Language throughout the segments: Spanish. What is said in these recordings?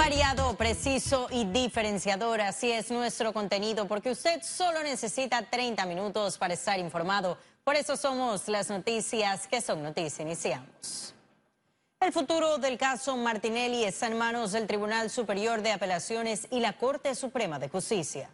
Variado, preciso y diferenciador, así es nuestro contenido, porque usted solo necesita 30 minutos para estar informado. Por eso somos las noticias que son noticias. Iniciamos. El futuro del caso Martinelli está en manos del Tribunal Superior de Apelaciones y la Corte Suprema de Justicia.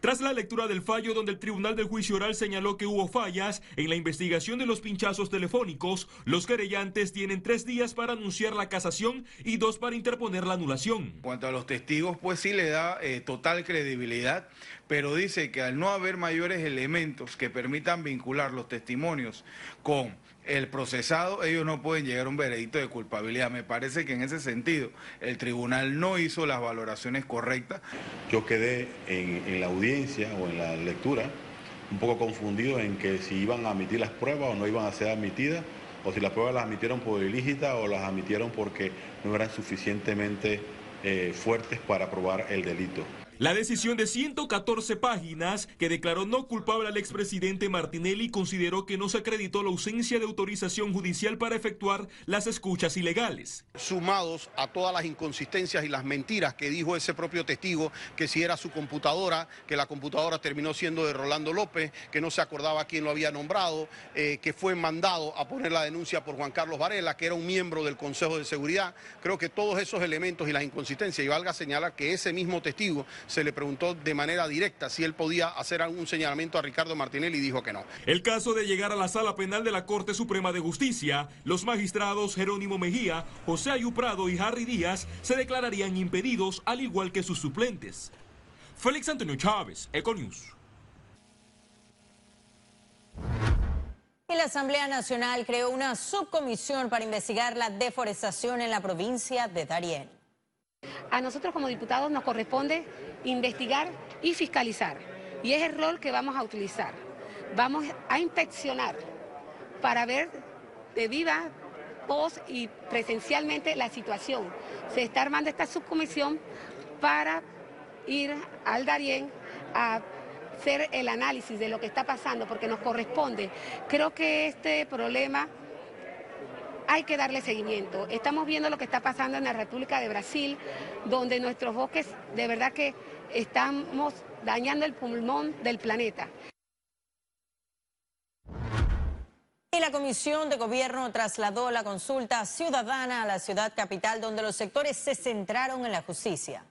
Tras la lectura del fallo donde el Tribunal del Juicio Oral señaló que hubo fallas en la investigación de los pinchazos telefónicos, los querellantes tienen tres días para anunciar la casación y dos para interponer la anulación. En cuanto a los testigos, pues sí le da eh, total credibilidad, pero dice que al no haber mayores elementos que permitan vincular los testimonios con el procesado, ellos no pueden llegar a un veredicto de culpabilidad. Me parece que en ese sentido el tribunal no hizo las valoraciones correctas. Yo quedé en, la audiencia o en la lectura un poco confundido en que si iban a admitir las pruebas o no iban a ser admitidas, o si las pruebas las admitieron por ilícita o las admitieron porque no eran suficientemente eh, fuertes para probar el delito. La decisión de 114 páginas que declaró no culpable al expresidente Martinelli consideró que no se acreditó la ausencia de autorización judicial para efectuar las escuchas ilegales. Sumados a todas las inconsistencias y las mentiras que dijo ese propio testigo, que si era su computadora, que la computadora terminó siendo de Rolando López, que no se acordaba quién lo había nombrado, eh, que fue mandado a poner la denuncia por Juan Carlos Varela, que era un miembro del Consejo de Seguridad. Creo que todos esos elementos y las inconsistencias, y valga señalar que ese mismo testigo se le preguntó de manera directa si él podía hacer algún señalamiento a Ricardo Martinelli y dijo que no. El caso de llegar a la sala penal de la Corte Suprema de Justicia, los magistrados Jerónimo Mejía, José Ayuprado y Harry Díaz se declararían impedidos al igual que sus suplentes. Félix Antonio Chávez, Econius. Y la Asamblea Nacional creó una subcomisión para investigar la deforestación en la provincia de Darién. A nosotros como diputados nos corresponde investigar y fiscalizar. Y es el rol que vamos a utilizar. Vamos a inspeccionar para ver de viva voz y presencialmente la situación. Se está armando esta subcomisión para ir al Darién a hacer el análisis de lo que está pasando, porque nos corresponde. Creo que este problema hay que darle seguimiento. Estamos viendo lo que está pasando en la República de Brasil, donde nuestros bosques de verdad que estamos dañando el pulmón del planeta. Y la Comisión de Gobierno trasladó la consulta ciudadana a la ciudad capital, donde los sectores se centraron en la justicia.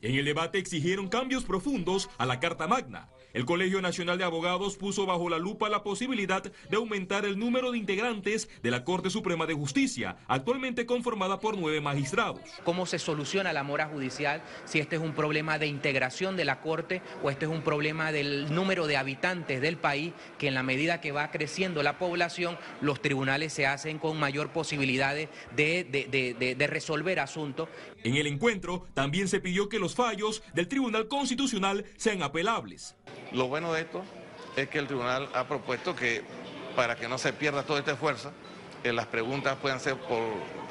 En el debate exigieron cambios profundos a la Carta Magna el Colegio Nacional de Abogados puso bajo la lupa la posibilidad de aumentar el número de integrantes de la Corte Suprema de Justicia, actualmente conformada por nueve magistrados. ¿Cómo se soluciona la mora judicial si este es un problema de integración de la Corte o este es un problema del número de habitantes del país que en la medida que va creciendo la población, los tribunales se hacen con mayor posibilidad de, de resolver asuntos? En el encuentro también se pidió que los fallos del Tribunal Constitucional sean apelables. Lo bueno de esto es que el tribunal ha propuesto que para que no se pierda todo este esfuerzo, eh, las preguntas puedan ser por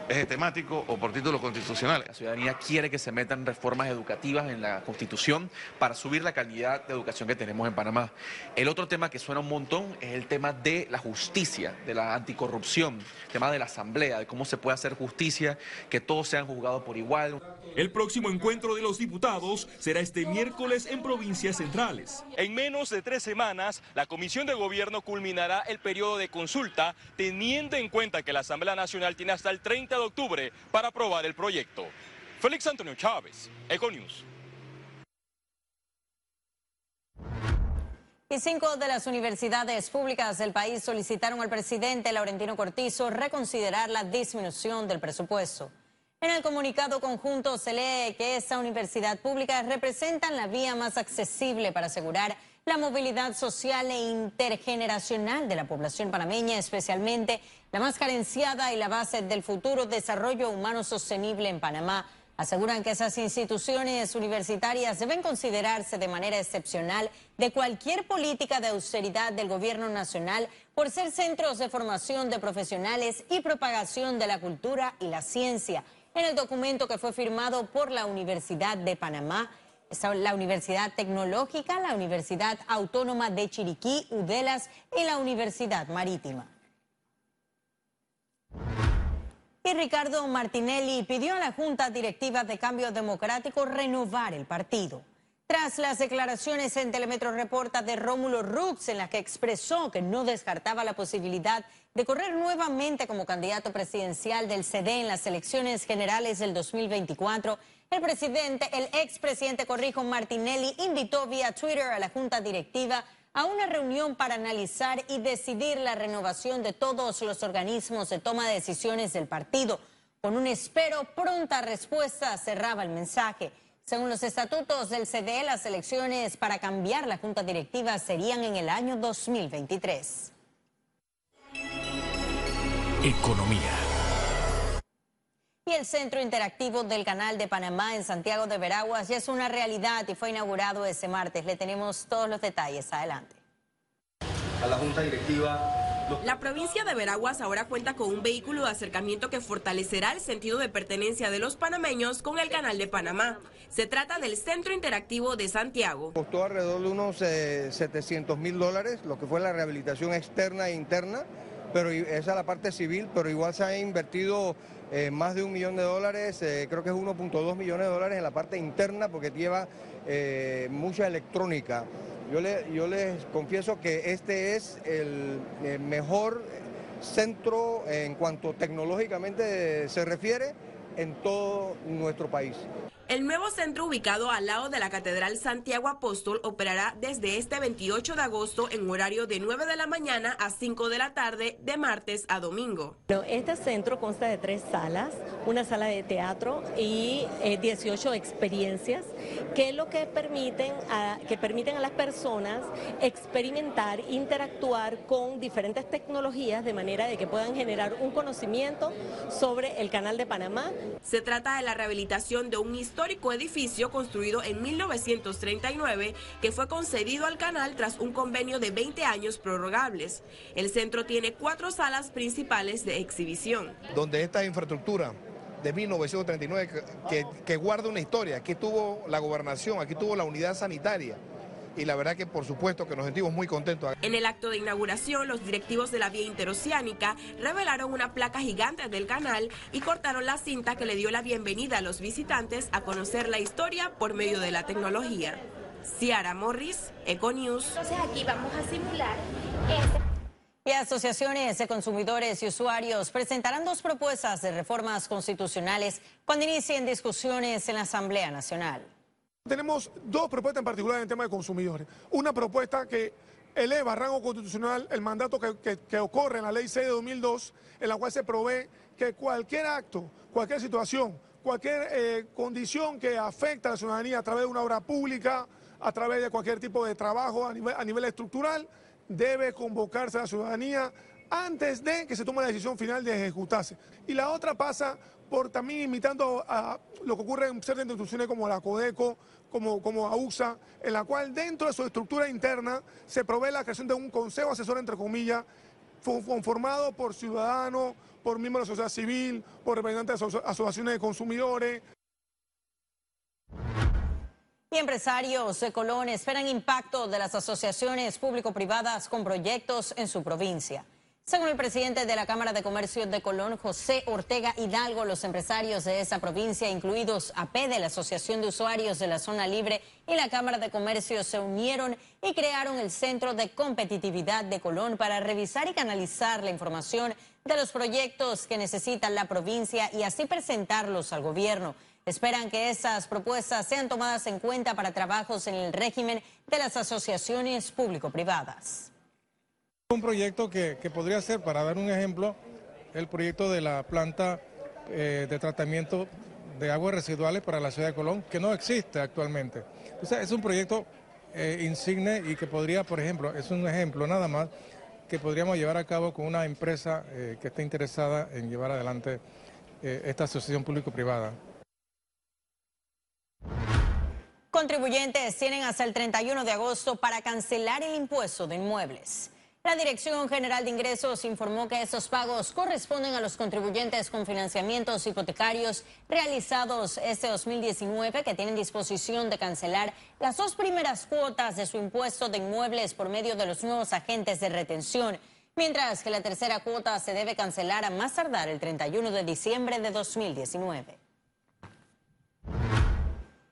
eje temático o por título constitucional. La ciudadanía quiere que se metan reformas educativas en la Constitución para subir la calidad de educación que tenemos en Panamá. El otro tema que suena un montón es el tema de la justicia, de la anticorrupción, el tema de la asamblea, de cómo se puede hacer justicia, que todos sean juzgados por igual. El próximo encuentro de los diputados será este miércoles en provincias centrales. En menos de tres semanas, la Comisión de Gobierno culminará el periodo de consulta, teniendo en cuenta que la Asamblea Nacional tiene hasta el 30 de octubre para aprobar el proyecto. Félix Antonio Chávez, Econius. Y cinco de las universidades públicas del país solicitaron al presidente Laurentino Cortizo reconsiderar la disminución del presupuesto. En el comunicado conjunto se lee que esa universidad pública representa la vía más accesible para asegurar la movilidad social e intergeneracional de la población panameña, especialmente la más carenciada y la base del futuro desarrollo humano sostenible en Panamá. Aseguran que esas instituciones universitarias deben considerarse de manera excepcional de cualquier política de austeridad del gobierno nacional por ser centros de formación de profesionales y propagación de la cultura y la ciencia. En el documento que fue firmado por la Universidad de Panamá, la Universidad Tecnológica, la Universidad Autónoma de Chiriquí, UDELAS y la Universidad Marítima. Y Ricardo Martinelli pidió a la Junta Directiva de Cambio Democrático renovar el partido. Tras las declaraciones en Telemetro Reporta de Rómulo Rux, en las que expresó que no descartaba la posibilidad de correr nuevamente como candidato presidencial del CD en las elecciones generales del 2024, el presidente, el expresidente Corrijo Martinelli invitó vía Twitter a la Junta Directiva a una reunión para analizar y decidir la renovación de todos los organismos de toma de decisiones del partido. Con un espero pronta respuesta cerraba el mensaje. Según los estatutos del CDE, las elecciones para cambiar la junta directiva serían en el año 2023. Economía. Y el Centro Interactivo del Canal de Panamá en Santiago de Veraguas ya es una realidad y fue inaugurado ese martes. Le tenemos todos los detalles. Adelante. A la Junta Directiva la provincia de Veraguas ahora cuenta con un vehículo de acercamiento que fortalecerá el sentido de pertenencia de los panameños con el Canal de Panamá. Se trata del Centro Interactivo de Santiago. Costó alrededor de unos 700 eh, mil dólares, lo que fue la rehabilitación externa e interna, pero esa es la parte civil, pero igual se ha invertido eh, más de un millón de dólares, eh, creo que es 1.2 millones de dólares en la parte interna porque lleva eh, mucha electrónica. Yo, yo les confieso que este es el mejor centro en cuanto tecnológicamente se refiere en todo nuestro país. El nuevo centro ubicado al lado de la Catedral Santiago Apóstol operará desde este 28 de agosto en horario de 9 de la mañana a 5 de la tarde de martes a domingo. Este centro consta de tres salas, una sala de teatro y 18 eh, experiencias que lo que permiten a, que permiten a las personas experimentar, interactuar con diferentes tecnologías de manera de que puedan generar un conocimiento sobre el canal de Panamá. Se trata de la rehabilitación de un histórico edificio construido en 1939 que fue concedido al canal tras un convenio de 20 años prorrogables. El centro tiene cuatro salas principales de exhibición. Donde esta infraestructura de 1939 que, que guarda una historia, aquí tuvo la gobernación, aquí tuvo la unidad sanitaria, y la verdad que por supuesto que nos sentimos muy contentos. En el acto de inauguración, los directivos de la vía interoceánica revelaron una placa gigante del canal y cortaron la cinta que le dio la bienvenida a los visitantes a conocer la historia por medio de la tecnología. Ciara Morris, Econews. Entonces aquí vamos a simular Y asociaciones de consumidores y usuarios presentarán dos propuestas de reformas constitucionales cuando inicien discusiones en la Asamblea Nacional. Tenemos dos propuestas en particular en el tema de consumidores. Una propuesta que eleva a rango constitucional el mandato que, ocurre en la Ley 6 de 2002, en la cual se provee que cualquier acto, cualquier situación, cualquier eh, condición que afecta a la ciudadanía a través de una obra pública, a través de cualquier tipo de trabajo a nivel, a nivel estructural, debe convocarse a la ciudadanía antes de que se tome la decisión final de ejecutarse. Y la otra pasa por también imitando a lo que ocurre en ciertas instituciones como la Codeco, como, como AUSA, en la cual dentro de su estructura interna se provee la creación de un consejo asesor, entre comillas, conformado por ciudadanos, por miembros de la sociedad civil, por representantes de asociaciones de consumidores. Y empresarios de Colón esperan impacto de las asociaciones público-privadas con proyectos en su provincia. Según el presidente de la Cámara de Comercio de Colón, José Ortega Hidalgo, los empresarios de esa provincia, incluidos APEDE, la Asociación de Usuarios de la Zona Libre y la Cámara de Comercio, se unieron y crearon el Centro de Competitividad de Colón para revisar y canalizar la información de los proyectos que necesita la provincia y así presentarlos al gobierno. Esperan que esas propuestas sean tomadas en cuenta para trabajos en el régimen de las asociaciones público-privadas. Un proyecto que, podría ser, para dar un ejemplo, el proyecto de la planta eh, de tratamiento de aguas residuales para la ciudad de Colón, que no existe actualmente. Entonces, es un proyecto eh, insigne y que podría, por ejemplo, es un ejemplo nada más, que podríamos llevar a cabo con una empresa eh, que esté interesada en llevar adelante esta asociación público-privada. Contribuyentes tienen hasta el 31 de agosto para cancelar el impuesto de inmuebles. La Dirección General de Ingresos informó que esos pagos corresponden a los contribuyentes con financiamientos hipotecarios realizados este 2019 que tienen disposición de cancelar las dos primeras cuotas de su impuesto de inmuebles por medio de los nuevos agentes de retención. mientras que la tercera cuota se debe cancelar a más tardar el 31 de diciembre de 2019.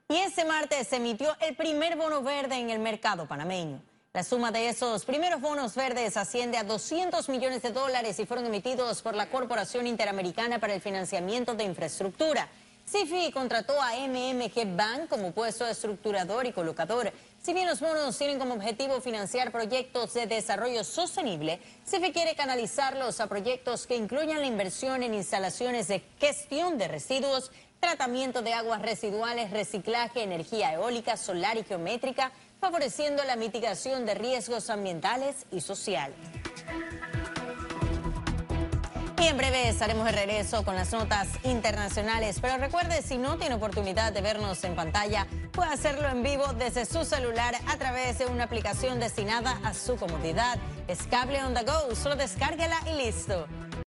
Y este martes se emitió el primer bono verde en el mercado panameño. La suma de esos primeros bonos verdes asciende a 200 millones de dólares y fueron emitidos por la Corporación Interamericana para el Financiamiento de Infraestructura. CIFI contrató a MMG Bank como puesto estructurador y colocador. Si bien los bonos tienen como objetivo financiar proyectos de desarrollo sostenible, CIFI quiere canalizarlos a proyectos que incluyan la inversión en instalaciones de gestión de residuos, tratamiento de aguas residuales, reciclaje, energía eólica, solar y geométrica, favoreciendo la mitigación de riesgos ambientales y sociales. Y en breve estaremos de regreso con las notas internacionales. Pero recuerde, si no tiene oportunidad de vernos en pantalla, puede hacerlo en vivo desde su celular a través de una aplicación destinada a su comodidad. Es Cable on the Go, solo descárguela y listo.